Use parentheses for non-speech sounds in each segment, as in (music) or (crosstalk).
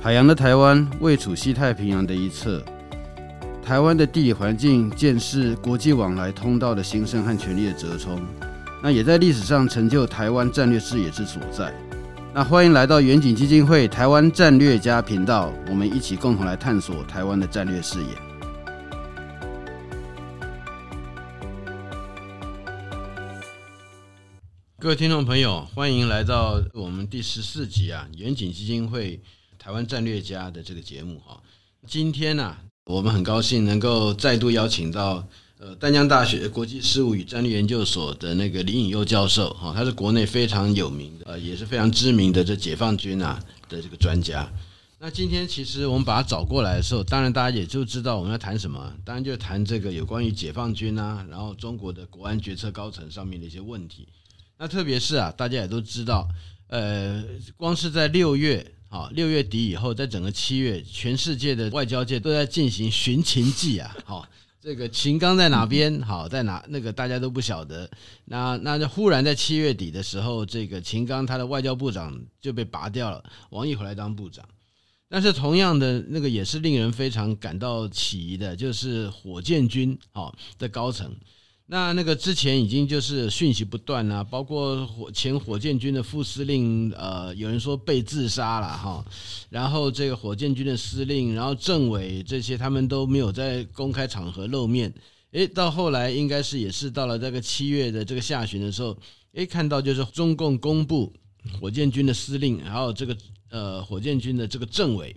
海洋的台湾位处西太平洋的一侧，台湾的地理环境见识国际往来通道的兴盛和权力的折冲，那也在历史上成就台湾战略视野之所在。那欢迎来到远景基金会台湾战略家频道，我们一起共同来探索台湾的战略视野。各位听众朋友，欢迎来到我们第十四集啊，远景基金会。台湾战略家的这个节目哈，今天呢，我们很高兴能够再度邀请到呃丹江大学国际事务与战略研究所的那个林颖佑教授哈，他是国内非常有名的呃也是非常知名的这解放军啊的这个专家。那今天其实我们把他找过来的时候，当然大家也就知道我们要谈什么，当然就谈这个有关于解放军啊，然后中国的国安决策高层上面的一些问题。那特别是啊，大家也都知道，呃，光是在六月。好，六月底以后，在整个七月，全世界的外交界都在进行寻秦记啊。好，这个秦刚在哪边？好，在哪？那个大家都不晓得。那那就忽然在七月底的时候，这个秦刚他的外交部长就被拔掉了，王毅回来当部长。但是同样的，那个也是令人非常感到起疑的，就是火箭军好的高层。那那个之前已经就是讯息不断了，包括火前火箭军的副司令，呃，有人说被自杀了哈，然后这个火箭军的司令，然后政委这些他们都没有在公开场合露面，诶，到后来应该是也是到了这个七月的这个下旬的时候，诶，看到就是中共公布火箭军的司令，还有这个呃火箭军的这个政委，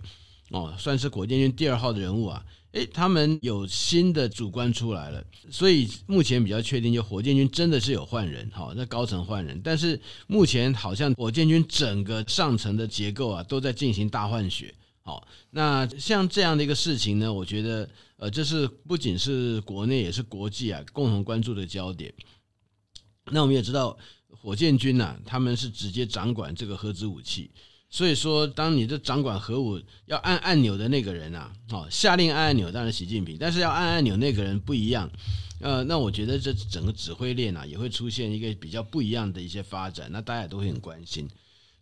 哦，算是火箭军第二号的人物啊。诶，他们有新的主官出来了，所以目前比较确定，就火箭军真的是有换人，好，那高层换人，但是目前好像火箭军整个上层的结构啊，都在进行大换血，好，那像这样的一个事情呢，我觉得，呃，这是不仅是国内，也是国际啊共同关注的焦点。那我们也知道，火箭军呐、他们是直接掌管这个核子武器。所以说，当你这掌管核武要按按钮的那个人啊，哦，下令按按钮当然习近平，但是要按按钮那个人不一样，呃，那我觉得这整个指挥链啊也会出现一个比较不一样的一些发展，那大家都会很关心。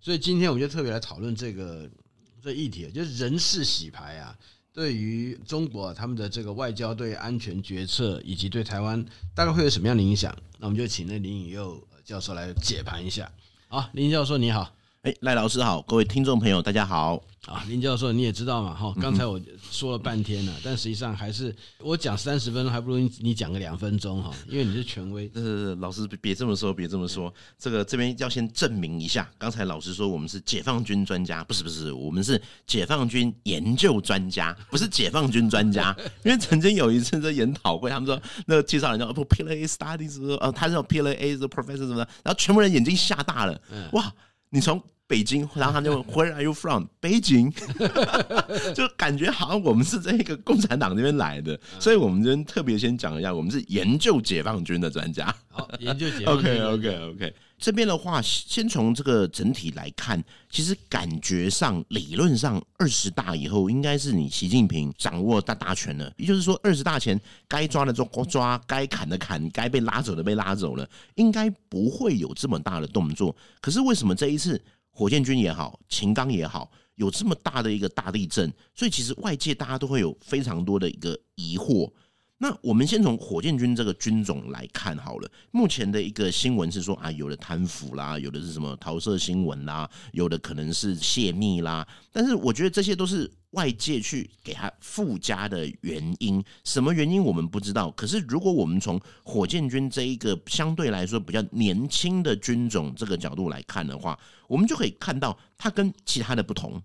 所以今天我们就特别来讨论这个这议题，就是人事洗牌啊，对于中国他们的这个外交、对安全决策以及对台湾大概会有什么样的影响？那我们就请那林颖佑教授来解盘一下。好，林教授你好。哎，赖老师好，各位听众朋友大家好啊，林教授你也知道嘛，哈，刚才我说了半天了，嗯、但实际上还是我讲三十分钟，还不如你讲个两分钟哈，因为你是权威。是是是，老师别这么说，别这么说，这个这边要先证明一下，刚才老师说我们是解放军专家，不是不是，我们是解放军研究专家，不是解放军专家，因为曾经有一次在研讨会，他们说那个介绍人叫不 PLA Studies，呃，他是 PLA 的 professor 什么的，然后全部人眼睛吓大了，哇！你从北京，然后他就问 Where are you from？(laughs) 北京，(laughs) 就感觉好像我们是这个共产党这边来的，所以我们这边特别先讲一下，我们是研究解放军的专家。好，研究解放军。(laughs) OK OK OK。这边的话，先从这个整体来看，其实感觉上、理论上，二十大以后应该是你习近平掌握大大权了。也就是说，二十大前该抓的抓抓，该砍的砍，该被拉走的被拉走了，应该不会有这么大的动作。可是为什么这一次火箭军也好，秦刚也好，有这么大的一个大地震？所以其实外界大家都会有非常多的一个疑惑。那我们先从火箭军这个军种来看好了。目前的一个新闻是说啊，有的贪腐啦，有的是什么桃色新闻啦，有的可能是泄密啦。但是我觉得这些都是外界去给他附加的原因，什么原因我们不知道。可是如果我们从火箭军这一个相对来说比较年轻的军种这个角度来看的话，我们就可以看到它跟其他的不同。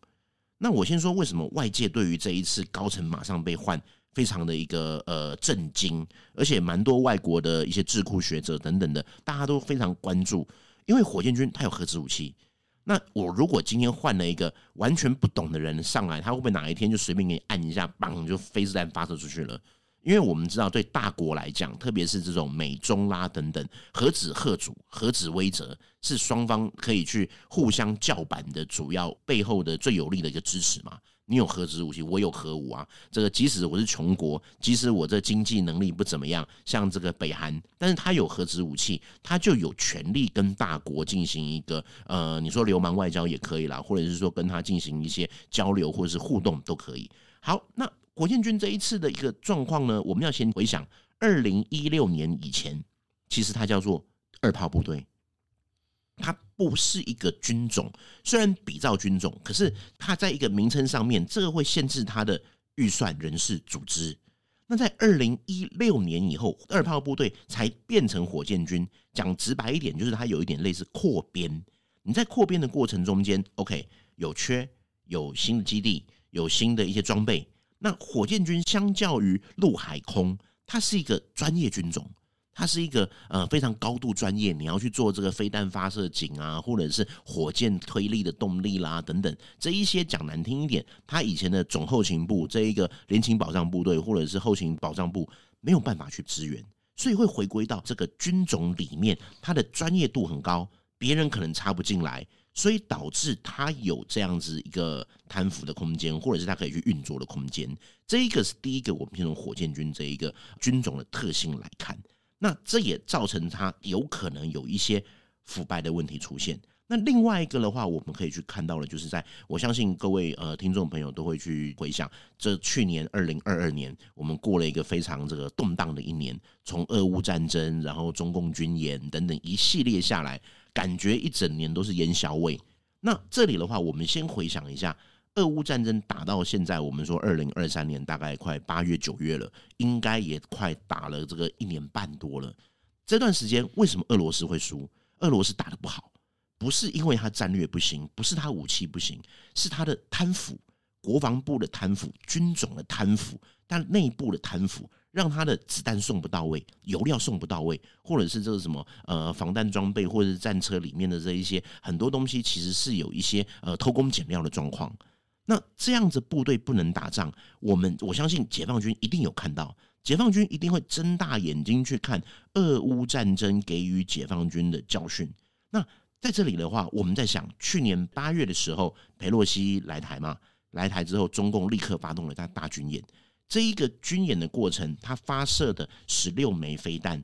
那我先说为什么外界对于这一次高层马上被换？非常的一个呃震惊，而且蛮多外国的一些智库学者等等的，大家都非常关注，因为火箭军它有核子武器。那我如果今天换了一个完全不懂的人上来，他会不会哪一天就随便给你按一下，嘣就飞子弹发射出去了？因为我们知道，对大国来讲，特别是这种美中拉等等，核子吓阻、核子威慑，是双方可以去互相叫板的主要背后的最有力的一个支持嘛。你有核子武器，我有核武啊。这个即使我是穷国，即使我这经济能力不怎么样，像这个北韩，但是他有核子武器，他就有权利跟大国进行一个呃，你说流氓外交也可以啦，或者是说跟他进行一些交流或者是互动都可以。好，那火箭军这一次的一个状况呢，我们要先回想二零一六年以前，其实它叫做二炮部队。它不是一个军种，虽然比照军种，可是它在一个名称上面，这个会限制它的预算、人事、组织。那在二零一六年以后，二炮部队才变成火箭军。讲直白一点，就是它有一点类似扩编。你在扩编的过程中间，OK，有缺，有新的基地，有新的一些装备。那火箭军相较于陆海空，它是一个专业军种。它是一个呃非常高度专业，你要去做这个飞弹发射井啊，或者是火箭推力的动力啦等等，这一些讲难听一点，他以前的总后勤部这一个联勤保障部队或者是后勤保障部没有办法去支援，所以会回归到这个军种里面，它的专业度很高，别人可能插不进来，所以导致它有这样子一个贪腐的空间，或者是它可以去运作的空间。这一个是第一个，我们先从火箭军这一个军种的特性来看。那这也造成他有可能有一些腐败的问题出现。那另外一个的话，我们可以去看到的，就是在我相信各位呃听众朋友都会去回想，这去年二零二二年，我们过了一个非常这个动荡的一年，从俄乌战争，然后中共军演等等一系列下来，感觉一整年都是烟硝味。那这里的话，我们先回想一下。俄乌战争打到现在，我们说二零二三年大概快八月九月了，应该也快打了这个一年半多了。这段时间为什么俄罗斯会输？俄罗斯打得不好，不是因为他战略不行，不是他武器不行，是他的贪腐，国防部的贪腐，军种的贪腐，但内部的贪腐让他的子弹送不到位，油料送不到位，或者是这个什么呃防弹装备，或者是战车里面的这一些很多东西，其实是有一些呃偷工减料的状况。那这样子部队不能打仗，我们我相信解放军一定有看到，解放军一定会睁大眼睛去看俄乌战争给予解放军的教训。那在这里的话，我们在想，去年八月的时候，裴洛西来台嘛，来台之后，中共立刻发动了他大军演。这一个军演的过程，他发射的十六枚飞弹，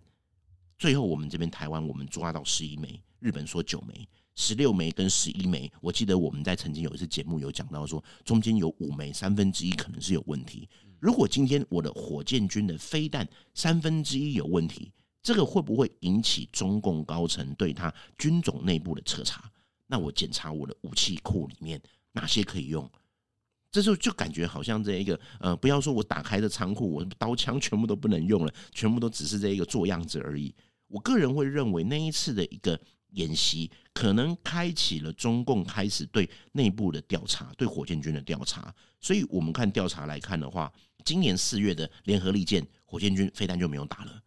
最后我们这边台湾我们抓到十一枚，日本说九枚。十六枚跟十一枚，我记得我们在曾经有一次节目有讲到说，中间有五枚三分之一可能是有问题。如果今天我的火箭军的飞弹三分之一有问题，这个会不会引起中共高层对他军种内部的彻查？那我检查我的武器库里面哪些可以用？这时候就感觉好像这一个呃，不要说我打开的仓库，我刀枪全部都不能用了，全部都只是这一个做样子而已。我个人会认为那一次的一个。演习可能开启了中共开始对内部的调查，对火箭军的调查。所以，我们看调查来看的话，今年四月的联合利剑火箭军飞弹就没有打了，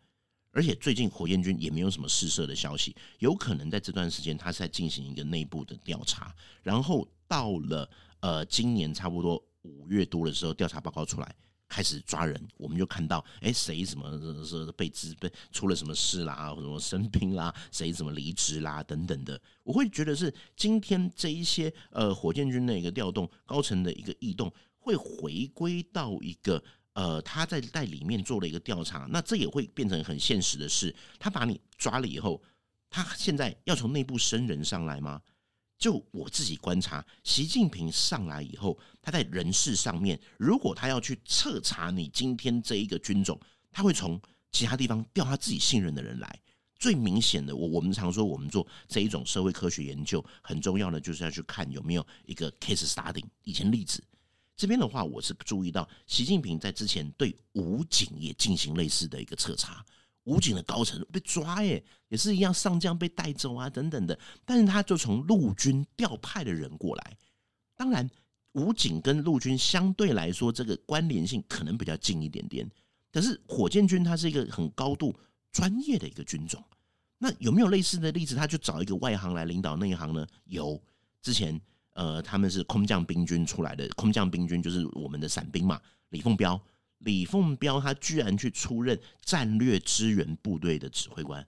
而且最近火箭军也没有什么试射的消息，有可能在这段时间他是在进行一个内部的调查。然后到了呃今年差不多五月多的时候，调查报告出来。开始抓人，我们就看到，哎，谁什么是被资被出了什么事啦，或者什么生病啦，谁怎么离职啦，等等的。我会觉得是今天这一些呃火箭军的一个调动，高层的一个异动，会回归到一个呃他在在里面做了一个调查，那这也会变成很现实的事。他把你抓了以后，他现在要从内部升人上来吗？就我自己观察，习近平上来以后，他在人事上面，如果他要去彻查你今天这一个军种，他会从其他地方调他自己信任的人来。最明显的，我我们常说，我们做这一种社会科学研究，很重要的就是要去看有没有一个 case study。以前例子这边的话，我是注意到习近平在之前对武警也进行类似的一个彻查。武警的高层被抓耶，也是一样，上将被带走啊，等等的。但是他就从陆军调派的人过来，当然武警跟陆军相对来说这个关联性可能比较近一点点。可是火箭军它是一个很高度专业的一个军种，那有没有类似的例子？他就找一个外行来领导内行呢？有，之前呃他们是空降兵军出来的，空降兵军就是我们的伞兵嘛，李凤彪。李凤彪他居然去出任战略支援部队的指挥官，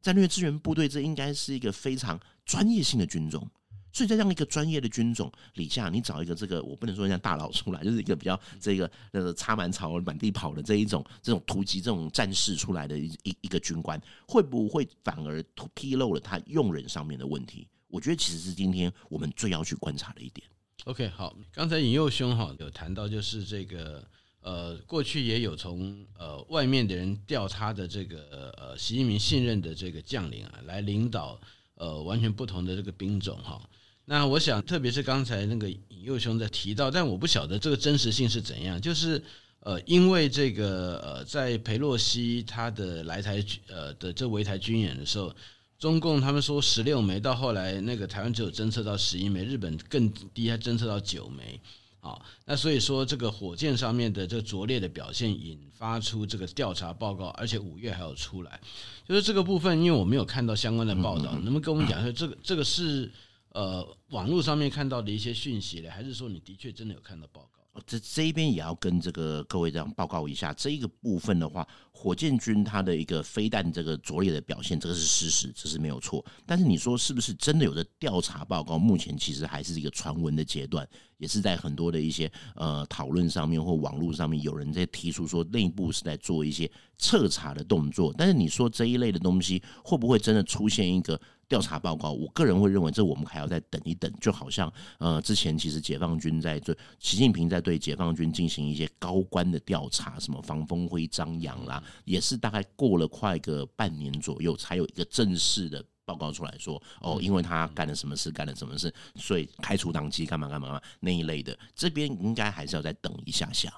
战略支援部队这应该是一个非常专业性的军种，所以在这样一个专业的军种底下，你找一个这个我不能说像大佬出来，就是一个比较这个呃插满草满地跑的这一种这种突击这种战士出来的一一一个军官，会不会反而披露了他用人上面的问题？我觉得其实是今天我们最要去观察的一点。OK，好，刚才尹佑兄哈有谈到，就是这个呃，过去也有从呃外面的人调他的这个呃习近平信任的这个将领啊，来领导呃完全不同的这个兵种哈。那我想，特别是刚才那个引诱兄在提到，但我不晓得这个真实性是怎样，就是呃，因为这个呃，在裴洛西他的来台呃的这围台军演的时候。中共他们说十六枚，到后来那个台湾只有侦测到十一枚，日本更低，还侦测到九枚。好，那所以说这个火箭上面的这个拙劣的表现，引发出这个调查报告，而且五月还有出来。就是这个部分，因为我没有看到相关的报道，能不能跟我们讲说这个这个是呃网络上面看到的一些讯息呢，还是说你的确真的有看到报告？这这一边也要跟这个各位这样报告一下，这一个部分的话，火箭军它的一个飞弹这个拙劣的表现，这个是事实，这是没有错。但是你说是不是真的有着调查报告？目前其实还是一个传闻的阶段，也是在很多的一些呃讨论上面或网络上面，有人在提出说内部是在做一些彻查的动作。但是你说这一类的东西会不会真的出现一个？调查报告，我个人会认为，这我们还要再等一等。就好像，呃，之前其实解放军在对习近平在对解放军进行一些高官的调查，什么防风辉、张扬啦，也是大概过了快个半年左右，才有一个正式的报告出来说，哦，因为他干了什么事，干了什么事，所以开除党籍，干嘛干嘛干嘛那一类的。这边应该还是要再等一下下。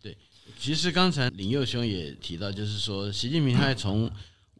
对，其实刚才林佑兄也提到，就是说习近平他 (clears throat) 从。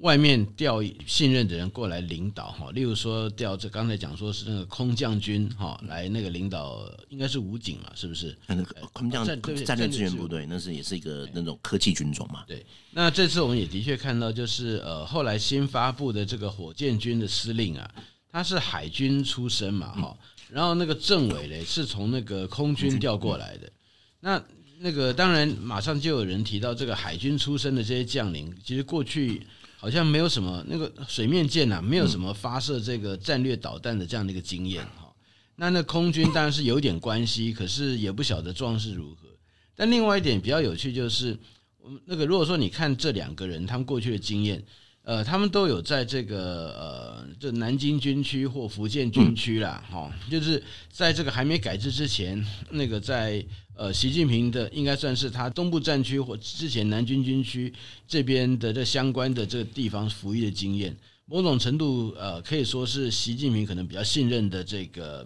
外面调信任的人过来领导哈，例如说调这刚才讲说是那个空降军哈来那个领导，应该是武警嘛，是不是？那个空降战战略支援部队，那是也是一个那种科技军种嘛。对，那这次我们也的确看到，就是呃后来新发布的这个火箭军的司令啊，他是海军出身嘛哈，然后那个政委呢是从那个空军调过来的，那那个当然马上就有人提到这个海军出身的这些将领，其实过去。好像没有什么那个水面舰呐、啊，没有什么发射这个战略导弹的这样的一个经验哈。那那空军当然是有点关系，可是也不晓得状势如何。但另外一点比较有趣就是，我们那个如果说你看这两个人他们过去的经验。呃，他们都有在这个呃，这南京军区或福建军区啦，哈、嗯，就是在这个还没改制之前，那个在呃，习近平的应该算是他东部战区或之前南军军区这边的这相关的这个地方服役的经验，某种程度呃，可以说是习近平可能比较信任的这个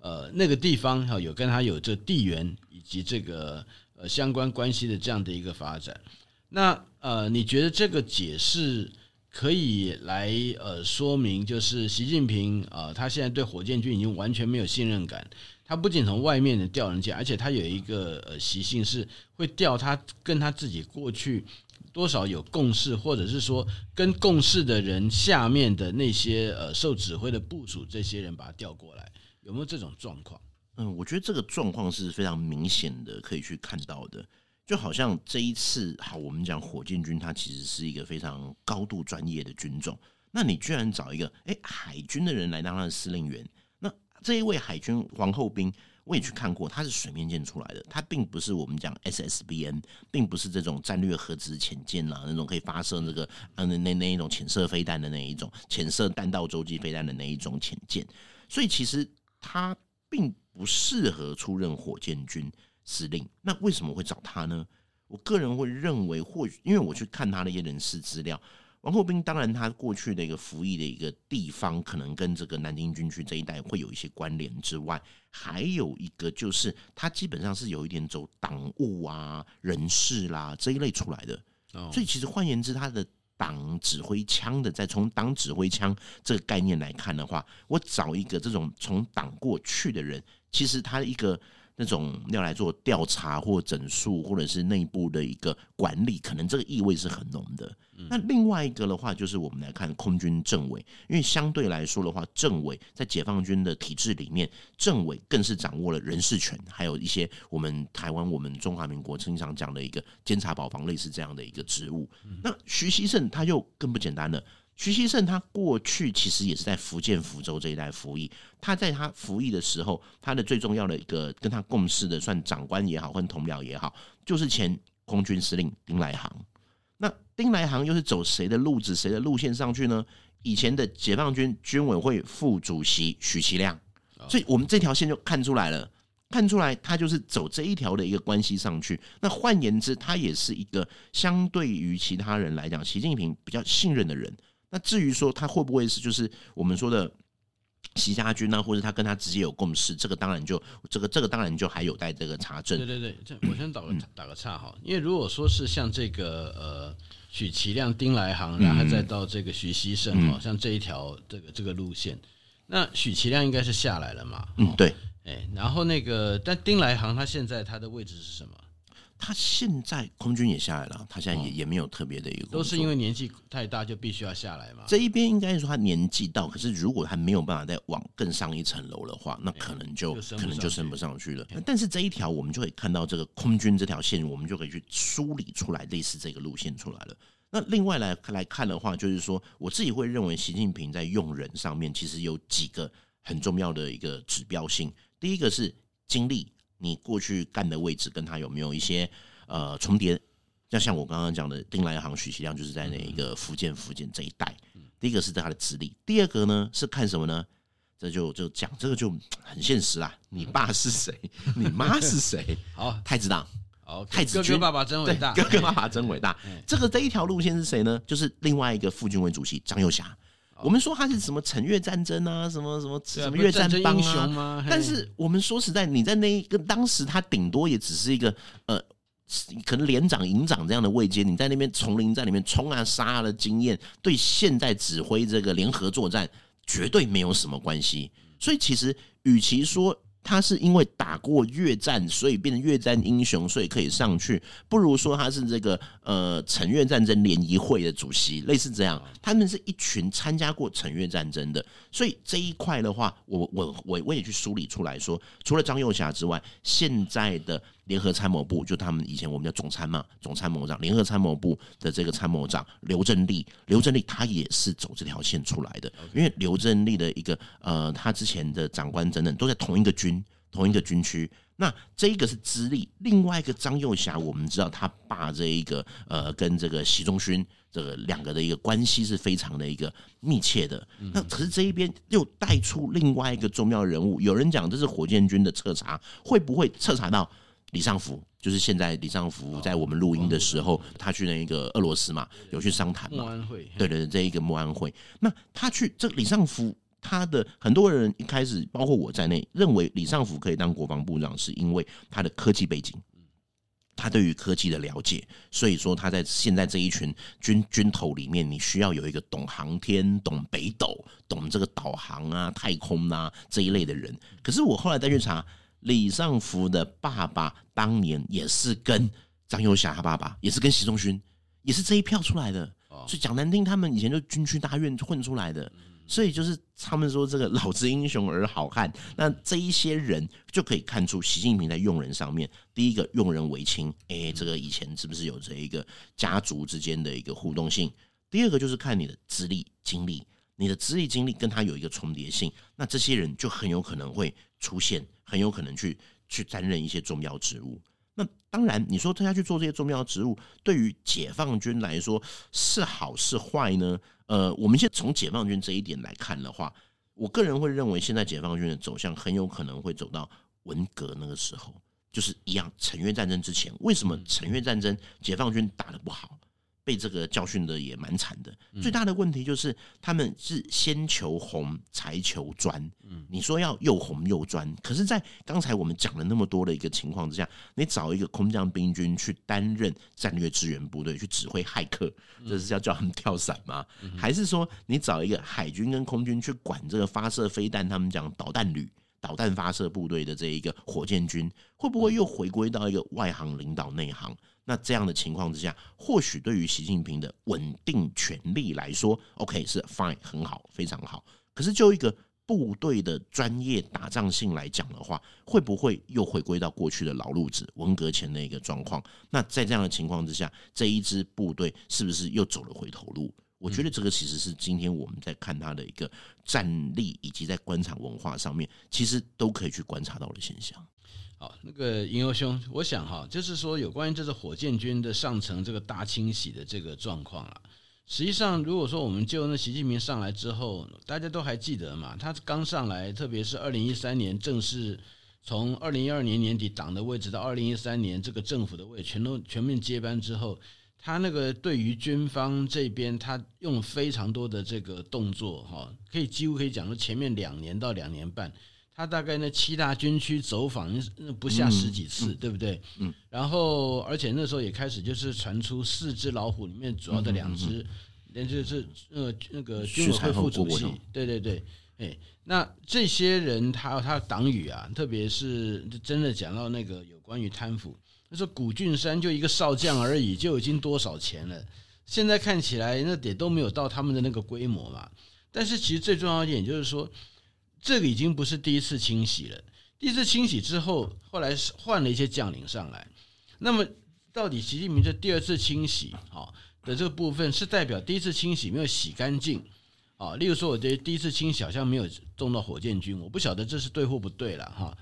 呃那个地方哈，有跟他有这地缘以及这个呃相关关系的这样的一个发展。那呃，你觉得这个解释？可以来呃说明，就是习近平啊、呃，他现在对火箭军已经完全没有信任感。他不仅从外面的调人进，而且他有一个呃习性是会调他跟他自己过去多少有共识，或者是说跟共事的人下面的那些呃受指挥的部署这些人把他调过来，有没有这种状况？嗯，我觉得这个状况是非常明显的，可以去看到的。就好像这一次，好，我们讲火箭军，它其实是一个非常高度专业的军种。那你居然找一个哎海军的人来当他的司令员，那这一位海军皇后兵，我也去看过，他是水面舰出来的，他并不是我们讲 SSBN，并不是这种战略核子潜舰啦，那种可以发射那个嗯那那那一种潜射飞弹的那一种潜射弹道洲际飞弹的那一种潜舰，所以其实他并不适合出任火箭军。司令，那为什么会找他呢？我个人会认为，或许因为我去看他的一些人事资料，王厚斌当然他过去的一个服役的一个地方，可能跟这个南京军区这一带会有一些关联之外，还有一个就是他基本上是有一点走党务啊、人事啦这一类出来的，所以其实换言之，他的党指挥枪的，在从党指挥枪这个概念来看的话，我找一个这种从党过去的人，其实他一个。那种要来做调查或整肃，或者是内部的一个管理，可能这个意味是很浓的。那另外一个的话，就是我们来看空军政委，因为相对来说的话，政委在解放军的体制里面，政委更是掌握了人事权，还有一些我们台湾、我们中华民国经常讲的一个监察保防类似这样的一个职务。那徐锡胜他就更不简单了。徐熙胜他过去其实也是在福建福州这一带服役。他在他服役的时候，他的最重要的一个跟他共事的，算长官也好，或同僚也好，就是前空军司令丁来航。那丁来航又是走谁的路子、谁的路线上去呢？以前的解放军军委会副主席许其亮。所以我们这条线就看出来了，看出来他就是走这一条的一个关系上去。那换言之，他也是一个相对于其他人来讲，习近平比较信任的人。那至于说他会不会是就是我们说的习家军呢，或者他跟他直接有共识，这个当然就这个这个当然就还有待这个查证。对对对，这我先打个打个岔哈，因为如果说是像这个呃许其亮、丁来航，然后再到这个徐希胜哈，像这一条这个这个路线，那许其亮应该是下来了嘛？嗯，对。哎，然后那个但丁来航他现在他的位置是什么？他现在空军也下来了，他现在也也没有特别的一个，都是因为年纪太大就必须要下来嘛。这一边应该说他年纪到，可是如果他没有办法再往更上一层楼的话，那可能就可能就升不上去了。但是这一条我们就可以看到这个空军这条线，我们就可以去梳理出来类似这个路线出来了。那另外来来看的话，就是说我自己会认为习近平在用人上面其实有几个很重要的一个指标性。第一个是经历。你过去干的位置跟他有没有一些呃重叠？那像我刚刚讲的丁来航、许其亮，就是在那一个福建福建这一带。第一个是他的资历，第二个呢是看什么呢？这就就讲这个就很现实啊。你爸是谁？你妈是谁？(laughs) 好，太子党。好，太子军。哥哥爸爸真伟大。哥哥爸爸真伟大。这个这一条路线是谁呢？就是另外一个副军委主席张又侠。我们说他是什么陈越战争啊，什么什么什么越战帮啊？但是我们说实在，你在那一个当时，他顶多也只是一个呃，可能连长、营长这样的位阶。你在那边丛林战里面冲啊杀啊的经验，对现在指挥这个联合作战绝对没有什么关系。所以其实，与其说，他是因为打过越战，所以变成越战英雄，所以可以上去。不如说他是这个呃成越战争联谊会的主席，类似这样。他们是一群参加过成越战争的，所以这一块的话，我我我我也去梳理出来说，除了张幼霞之外，现在的。联合参谋部就他们以前我们叫总参嘛，总参谋长，联合参谋部的这个参谋长刘振立，刘振立他也是走这条线出来的，因为刘振立的一个呃，他之前的长官等等都在同一个军，同一个军区。那这一个是资历，另外一个张幼霞，我们知道他爸这一个呃，跟这个习仲勋这个两个的一个关系是非常的一个密切的。那可是这一边又带出另外一个重要人物，有人讲这是火箭军的彻查，会不会彻查到？李尚福就是现在李尚福在我们录音的时候，他去那个俄罗斯嘛，有去商谈嘛。慕安会，对对对，这一个慕安会。那他去这李尚福，他的很多人一开始，包括我在内，认为李尚福可以当国防部长，是因为他的科技背景，他对于科技的了解。所以说他在现在这一群军军头里面，你需要有一个懂航天、懂北斗、懂这个导航啊、太空啊这一类的人。可是我后来再去查。李尚福的爸爸当年也是跟张又侠他爸爸，也是跟习仲勋，也是这一票出来的。所以讲难听，他们以前就军区大院混出来的。所以就是他们说这个老子英雄儿好汉。那这一些人就可以看出习近平在用人上面，第一个用人为亲，哎，这个以前是不是有这一个家族之间的一个互动性？第二个就是看你的资历经历，你的资历经历跟他有一个重叠性，那这些人就很有可能会出现。很有可能去去担任一些重要职务。那当然，你说他要去做这些重要职务，对于解放军来说是好是坏呢？呃，我们现在从解放军这一点来看的话，我个人会认为，现在解放军的走向很有可能会走到文革那个时候，就是一样，陈越战争之前，为什么陈越战争解放军打得不好？被这个教训的也蛮惨的，最大的问题就是他们是先求红才求专。你说要又红又专，可是，在刚才我们讲了那么多的一个情况之下，你找一个空降兵军去担任战略支援部队去指挥骇客，这是要叫他们跳伞吗？还是说你找一个海军跟空军去管这个发射飞弹？他们讲导弹旅、导弹发射部队的这一个火箭军，会不会又回归到一个外行领导内行？那这样的情况之下，或许对于习近平的稳定权力来说，OK 是 fine 很好，非常好。可是就一个部队的专业打仗性来讲的话，会不会又回归到过去的老路子，文革前的一个状况？那在这样的情况之下，这一支部队是不是又走了回头路？我觉得这个其实是今天我们在看他的一个战力，以及在官场文化上面，其实都可以去观察到的现象。好，那个银河兄，我想哈，就是说有关于这次火箭军的上层这个大清洗的这个状况啊。实际上，如果说我们就那习近平上来之后，大家都还记得嘛？他刚上来，特别是二零一三年正式从二零一二年年底党的位置到二零一三年这个政府的位全都全面接班之后，他那个对于军方这边，他用非常多的这个动作，哈，可以几乎可以讲说前面两年到两年半。他大概那七大军区走访那不下十几次，对不对？嗯。然后，而且那时候也开始就是传出四只老虎里面主要的两只，那、嗯嗯嗯、就是那个那个军委会副主席。对对对，哎，那这些人他他的党羽啊，特别是真的讲到那个有关于贪腐，他说古俊山就一个少将而已，就已经多少钱了。现在看起来那点都没有到他们的那个规模嘛。但是其实最重要一点就是说。这个已经不是第一次清洗了。第一次清洗之后，后来是换了一些将领上来。那么，到底习近平这第二次清洗啊的这个部分，是代表第一次清洗没有洗干净啊？例如说，我这第一次清洗好像没有动到火箭军，我不晓得这是对或不对了哈。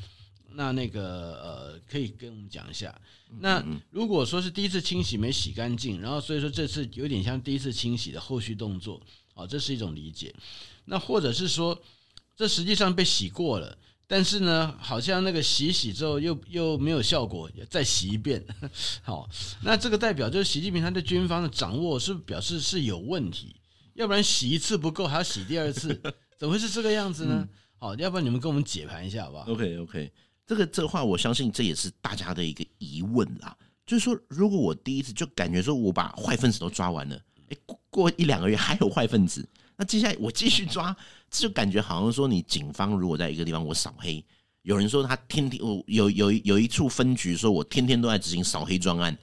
那那个呃，可以跟我们讲一下。那如果说是第一次清洗没洗干净，然后所以说这次有点像第一次清洗的后续动作啊，这是一种理解。那或者是说。这实际上被洗过了，但是呢，好像那个洗洗之后又又没有效果，再洗一遍。(laughs) 好，那这个代表就是习近平他对军方的掌握是表示是有问题，要不然洗一次不够，还要洗第二次，(laughs) 怎么会是这个样子呢？好，要不然你们跟我们解盘一下好不好？OK OK，这个这个话我相信这也是大家的一个疑问啦，就是说如果我第一次就感觉说我把坏分子都抓完了，诶，过一两个月还有坏分子。那接下来我继续抓，就感觉好像说你警方如果在一个地方我扫黑，有人说他天天我有有有一处分局说我天天都在执行扫黑专案，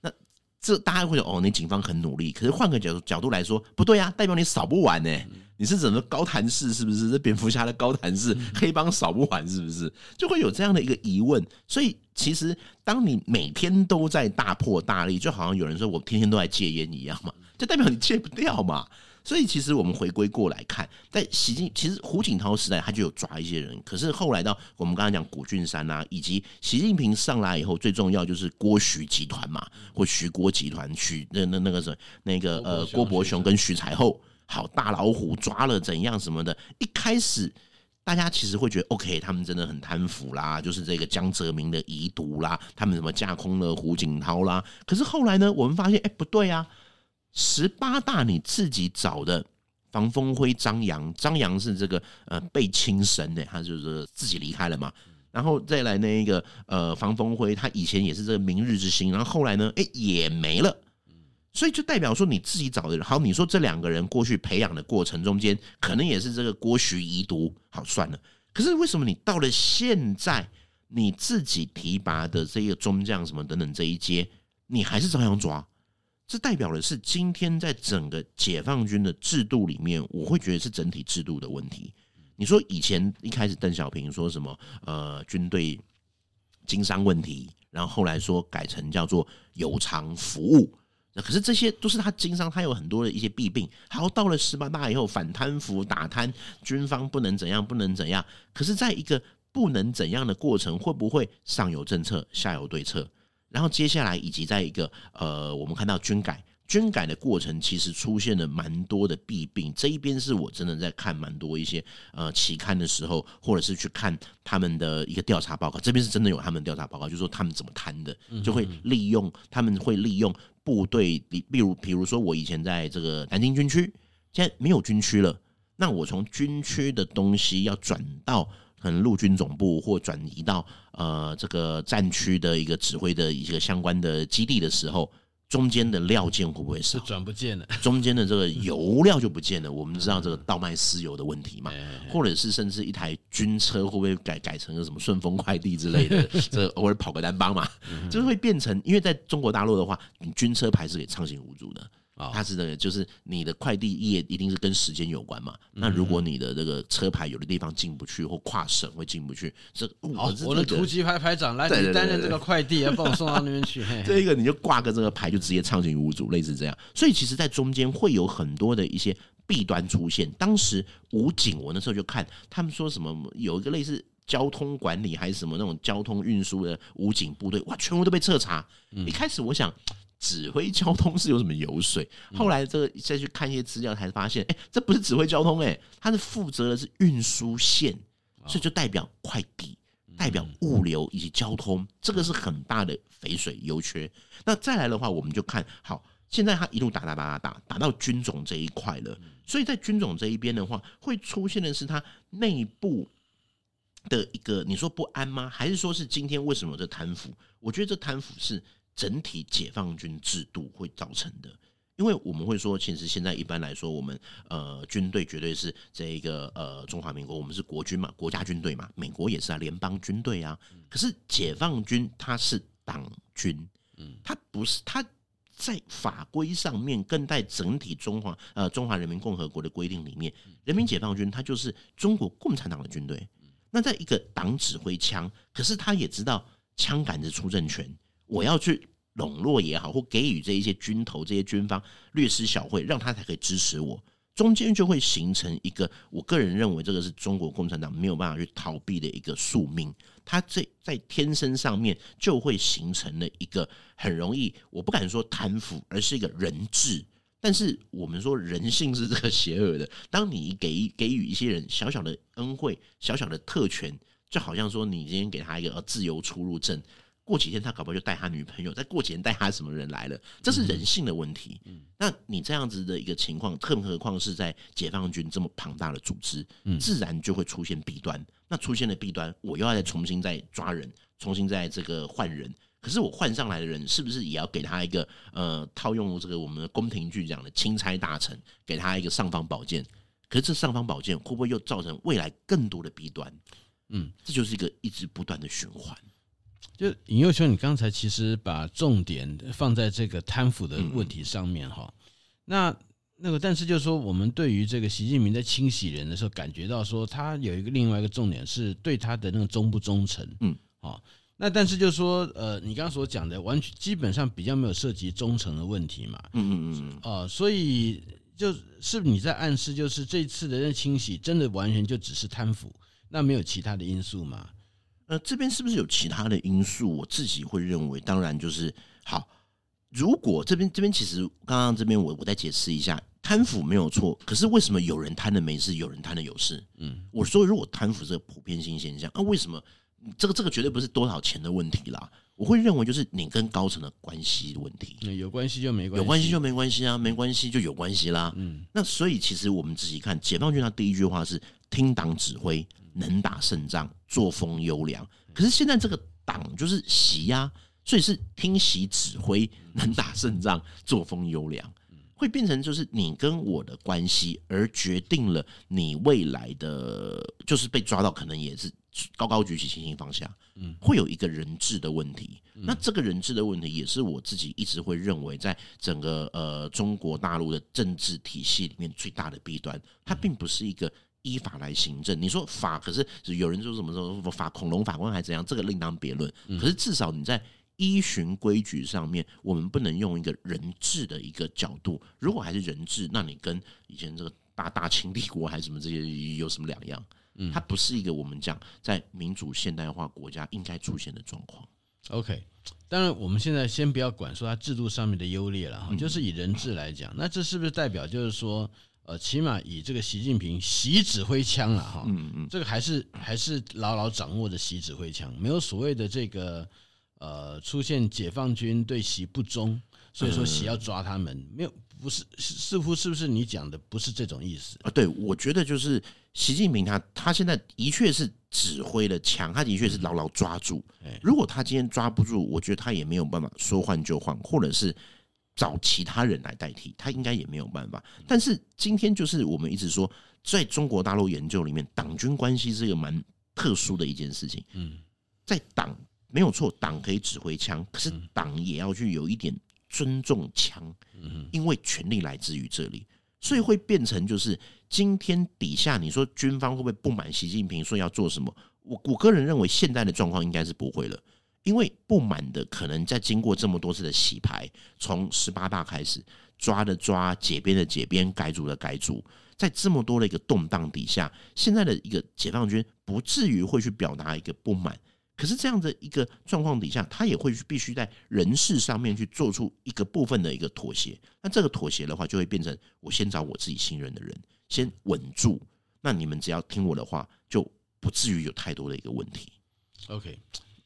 那这大家会说哦，你警方很努力，可是换个角度角度来说，不对啊，代表你扫不完呢、欸，你是整个高谭市是不是？这蝙蝠侠的高谭市 (laughs) 黑帮扫不完是不是？就会有这样的一个疑问。所以其实当你每天都在大破大立，就好像有人说我天天都在戒烟一样嘛，就代表你戒不掉嘛。所以其实我们回归过来看，在习近其实胡锦涛时代他就有抓一些人，可是后来到我们刚才讲古俊山啊，以及习近平上来以后，最重要就是郭徐集团嘛，或徐郭集团，徐那那那个什么那个呃郭伯雄跟徐才厚，好大老虎抓了怎样什么的，一开始大家其实会觉得 OK，他们真的很贪腐啦，就是这个江泽民的遗毒啦，他们什么架空了胡锦涛啦，可是后来呢，我们发现哎不对啊。十八大你自己找的房峰辉、张扬，张扬是这个呃被轻生的，他就是自己离开了嘛。然后再来那一个呃房峰辉，他以前也是这个明日之星，然后后来呢，哎也没了。所以就代表说你自己找的人，好，你说这两个人过去培养的过程中间，可能也是这个郭徐遗毒，好算了。可是为什么你到了现在，你自己提拔的这个中将什么等等这一阶，你还是照样抓？这代表的是今天在整个解放军的制度里面，我会觉得是整体制度的问题。你说以前一开始邓小平说什么呃军队经商问题，然后后来说改成叫做有偿服务，那可是这些都是他经商，他有很多的一些弊病。然后到了十八大以后反贪腐打贪，军方不能怎样不能怎样，可是在一个不能怎样的过程，会不会上有政策下有对策？然后接下来，以及在一个呃，我们看到军改，军改的过程其实出现了蛮多的弊病。这一边是我真的在看蛮多一些呃期刊的时候，或者是去看他们的一个调查报告。这边是真的有他们调查报告，就是说他们怎么贪的，就会利用他们会利用部队，比比如比如说我以前在这个南京军区，现在没有军区了，那我从军区的东西要转到。可能陆军总部或转移到呃这个战区的一个指挥的一个相关的基地的时候，中间的料件会不会少？转不见了，中间的这个油料就不见了。我们知道这个倒卖私油的问题嘛，或者是甚至一台军车会不会改改成个什么顺丰快递之类的？(laughs) 这偶尔跑个单帮嘛，就是会变成因为在中国大陆的话，你军车牌是给畅行无阻的。它是的，就是你的快递业一定是跟时间有关嘛。那如果你的这个车牌有的地方进不去，或跨省会进不去，这哦，我的突击排排长来，你担任这个快递，要帮我送到那边去。(laughs) 这一个你就挂个这个牌，就直接畅行无阻，类似这样。所以其实，在中间会有很多的一些弊端出现。当时武警，我那时候就看他们说什么，有一个类似交通管理还是什么那种交通运输的武警部队，哇，全部都被彻查。一开始我想。指挥交通是有什么油水？后来这个再去看一些资料，才发现，哎，这不是指挥交通，哎，它是负责的是运输线，所以就代表快递、代表物流以及交通，这个是很大的肥水油缺。那再来的话，我们就看好，现在它一路打打打打打打到军种这一块了，所以在军种这一边的话，会出现的是它内部的一个，你说不安吗？还是说是今天为什么这贪腐？我觉得这贪腐是。整体解放军制度会造成的，因为我们会说，其实现在一般来说，我们呃军队绝对是这一个呃中华民国，我们是国军嘛，国家军队嘛，美国也是啊，联邦军队啊。可是解放军它是党军，嗯，它不是，它在法规上面，更在整体中华呃中华人民共和国的规定里面，人民解放军它就是中国共产党的军队。那在一个党指挥枪，可是他也知道枪杆子出政权，我要去。笼络也好，或给予这一些军头、这些军方略施小惠，让他才可以支持我，中间就会形成一个，我个人认为这个是中国共产党没有办法去逃避的一个宿命。他这在天生上面就会形成了一个很容易，我不敢说贪腐，而是一个人质。但是我们说人性是这个邪恶的，当你给给予一些人小小的恩惠、小小的特权，就好像说你今天给他一个自由出入证。过几天他搞不好就带他女朋友，再过几天带他什么人来了，这是人性的问题。那你这样子的一个情况，更何况是在解放军这么庞大的组织，自然就会出现弊端。那出现了弊端，我又要再重新再抓人，重新再这个换人。可是我换上来的人，是不是也要给他一个呃，套用这个我们的宫廷剧讲的钦差大臣，给他一个尚方宝剑？可是这尚方宝剑会不会又造成未来更多的弊端？嗯，这就是一个一直不断的循环。就尹佑秋，你刚才其实把重点放在这个贪腐的问题上面哈。那那个，但是就是说，我们对于这个习近平在清洗人的时候，感觉到说他有一个另外一个重点是对他的那个忠不忠诚。嗯，好。那但是就是说，呃，你刚刚所讲的，完全基本上比较没有涉及忠诚的问题嘛。嗯嗯嗯。啊，所以就是不是你在暗示，就是这次的那清洗真的完全就只是贪腐，那没有其他的因素吗？呃，这边是不是有其他的因素？我自己会认为，当然就是好。如果这边这边其实刚刚这边我我再解释一下，贪腐没有错，可是为什么有人贪的没事，有人贪的有事？嗯，我说如果贪腐是个普遍性现象，那、啊、为什么这个这个绝对不是多少钱的问题啦？我会认为就是你跟高层的关系的问题。有关系就没关系，有关系就没关系啊，没关系就有关系啦。嗯，那所以其实我们仔细看，解放军他第一句话是听党指挥。能打胜仗，作风优良。可是现在这个党就是习呀，所以是听习指挥，能打胜仗，作风优良，会变成就是你跟我的关系，而决定了你未来的就是被抓到，可能也是高高举起，轻轻放下。嗯，会有一个人质的问题。那这个人质的问题，也是我自己一直会认为，在整个呃中国大陆的政治体系里面最大的弊端，它并不是一个。依法来行政，你说法，可是有人说什么说法恐龙法官还怎样？这个另当别论。可是至少你在依循规矩上面，我们不能用一个人治的一个角度。如果还是人治，那你跟以前这个大大清帝国还是什么这些有什么两样？嗯，它不是一个我们讲在民主现代化国家应该出现的状况。OK，当然我们现在先不要管说它制度上面的优劣了哈，就是以人治来讲，那这是不是代表就是说？呃，起码以这个习近平习指挥枪了哈，嗯嗯，这个还是还是牢牢掌握着习指挥枪，没有所谓的这个呃出现解放军对习不忠，所以说习要抓他们，没有，不是，似乎是不是你讲的不是这种意思啊？对，我觉得就是习近平他他现在的确是指挥了枪，他的确是牢牢抓住。如果他今天抓不住，我觉得他也没有办法说换就换，或者是。找其他人来代替，他应该也没有办法。但是今天就是我们一直说，在中国大陆研究里面，党军关系是一个蛮特殊的一件事情。嗯，在党没有错，党可以指挥枪，可是党也要去有一点尊重枪，因为权力来自于这里，所以会变成就是今天底下你说军方会不会不满习近平说要做什么？我我个人认为现在的状况应该是不会了，因为不满的可能在经过这么多次的洗牌，从十八大开始抓的抓，解编的解编，改组的改组，在这么多的一个动荡底下，现在的一个解放军不至于会去表达一个不满。可是这样的一个状况底下，他也会去必须在人事上面去做出一个部分的一个妥协。那这个妥协的话，就会变成我先找我自己信任的人，先稳住。那你们只要听我的话，就不至于有太多的一个问题。OK，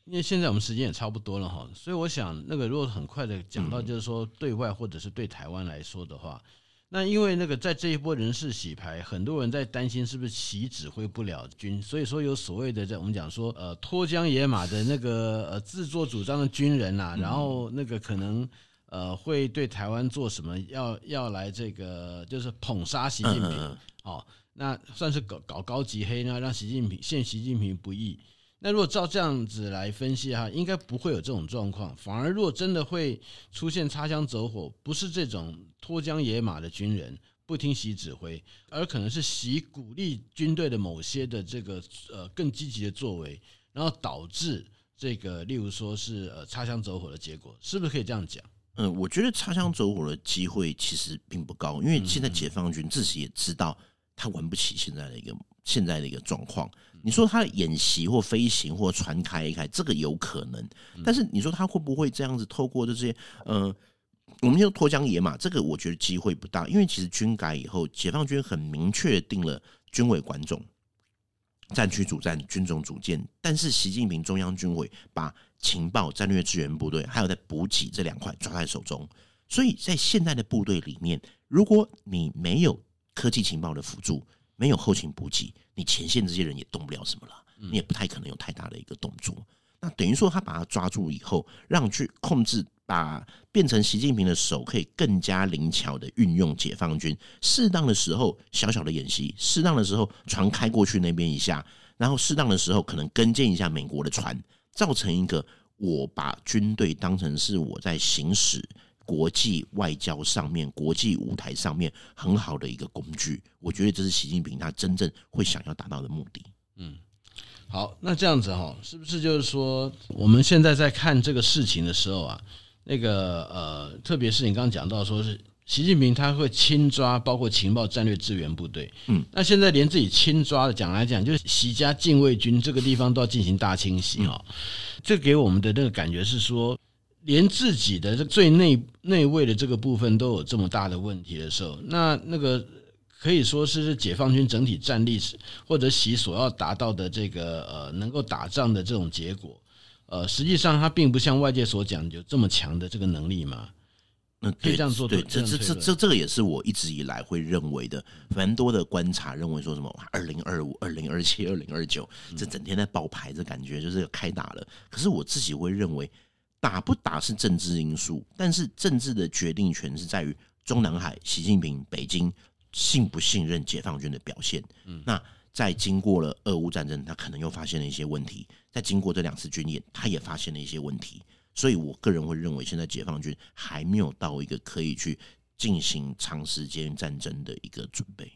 因为现在我们时间也差不多了哈，所以我想那个如果很快的讲到，就是说对外或者是对台湾来说的话。那因为那个在这一波人事洗牌，很多人在担心是不是习指挥不了军，所以说有所谓的在我们讲说呃脱缰野马的那个呃自作主张的军人呐，然后那个可能呃会对台湾做什么，要要来这个就是捧杀习近平，哦，那算是搞搞高级黑呢，让习近平陷习近平不义。那如果照这样子来分析哈，应该不会有这种状况。反而，如果真的会出现擦枪走火，不是这种脱缰野马的军人不听习指挥，而可能是习鼓励军队的某些的这个呃更积极的作为，然后导致这个例如说是呃擦枪走火的结果，是不是可以这样讲？嗯，我觉得擦枪走火的机会其实并不高，因为现在解放军自己也知道他玩不起现在的一个现在的一个状况。你说他的演习或飞行或船开一开，这个有可能。但是你说他会不会这样子透过这些，呃，我们就脱缰野马，这个我觉得机会不大。因为其实军改以后，解放军很明确定了军委管总、战区主战、军种主建。但是习近平中央军委把情报、战略支援部队还有在补给这两块抓在手中。所以在现在的部队里面，如果你没有科技情报的辅助，没有后勤补给，你前线这些人也动不了什么了，你也不太可能有太大的一个动作。那等于说，他把他抓住以后，让去控制，把变成习近平的手可以更加灵巧的运用解放军，适当的时候小小的演习，适当的时候船开过去那边一下，然后适当的时候可能跟进一下美国的船，造成一个我把军队当成是我在行使。国际外交上面，国际舞台上面很好的一个工具，我觉得这是习近平他真正会想要达到的目的。嗯，好，那这样子哈，是不是就是说，我们现在在看这个事情的时候啊，那个呃，特别是你刚刚讲到说是习近平他会亲抓，包括情报战略支援部队，嗯，那现在连自己亲抓的讲来讲，就是习家禁卫军这个地方都要进行大清洗哈，这给我们的那个感觉是说。连自己的这最内内卫的这个部分都有这么大的问题的时候，那那个可以说是解放军整体战力或者习所要达到的这个呃能够打仗的这种结果，呃，实际上它并不像外界所讲有这么强的这个能力嘛。那可以这样做，对，这这这这这个也是我一直以来会认为的，蛮多的观察认为说什么二零二五、二零二七、二零二九，这整天在爆牌，这感觉就是开打了。可是我自己会认为。打不打是政治因素，但是政治的决定权是在于中南海，习近平北京信不信任解放军的表现。嗯，那在经过了俄乌战争，他可能又发现了一些问题；在经过这两次军演，他也发现了一些问题。所以我个人会认为，现在解放军还没有到一个可以去进行长时间战争的一个准备。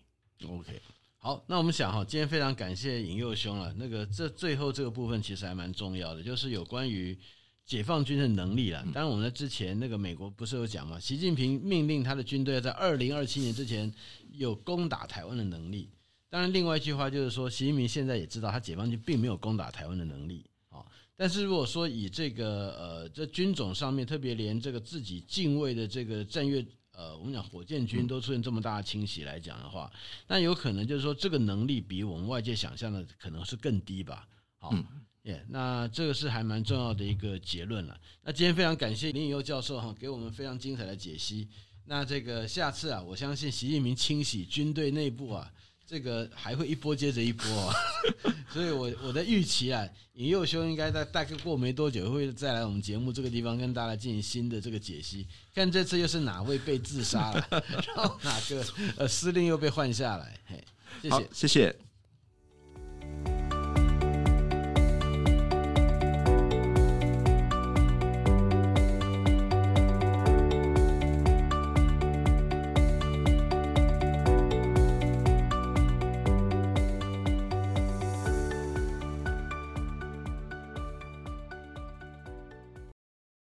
OK，好，那我们想哈，今天非常感谢尹佑兄了。那个这最后这个部分其实还蛮重要的，就是有关于。解放军的能力了。当然，我们在之前那个美国不是有讲吗？习近平命令他的军队要在二零二七年之前有攻打台湾的能力。当然，另外一句话就是说，习近平现在也知道他解放军并没有攻打台湾的能力啊。但是如果说以这个呃这军种上面，特别连这个自己近卫的这个战略呃，我们讲火箭军都出现这么大的清洗来讲的话，那有可能就是说这个能力比我们外界想象的可能是更低吧？好。那这个是还蛮重要的一个结论了。那今天非常感谢林颖祐教授哈，给我们非常精彩的解析。那这个下次啊，我相信习近平清洗军队内部啊，这个还会一波接着一波啊。(laughs) 所以我我的预期啊，尹佑兄应该在大概过没多久会再来我们节目这个地方跟大家进行新的这个解析。看这次又是哪位被自杀了，(laughs) 然后哪个呃司令又被换下来？嘿，谢谢，谢谢。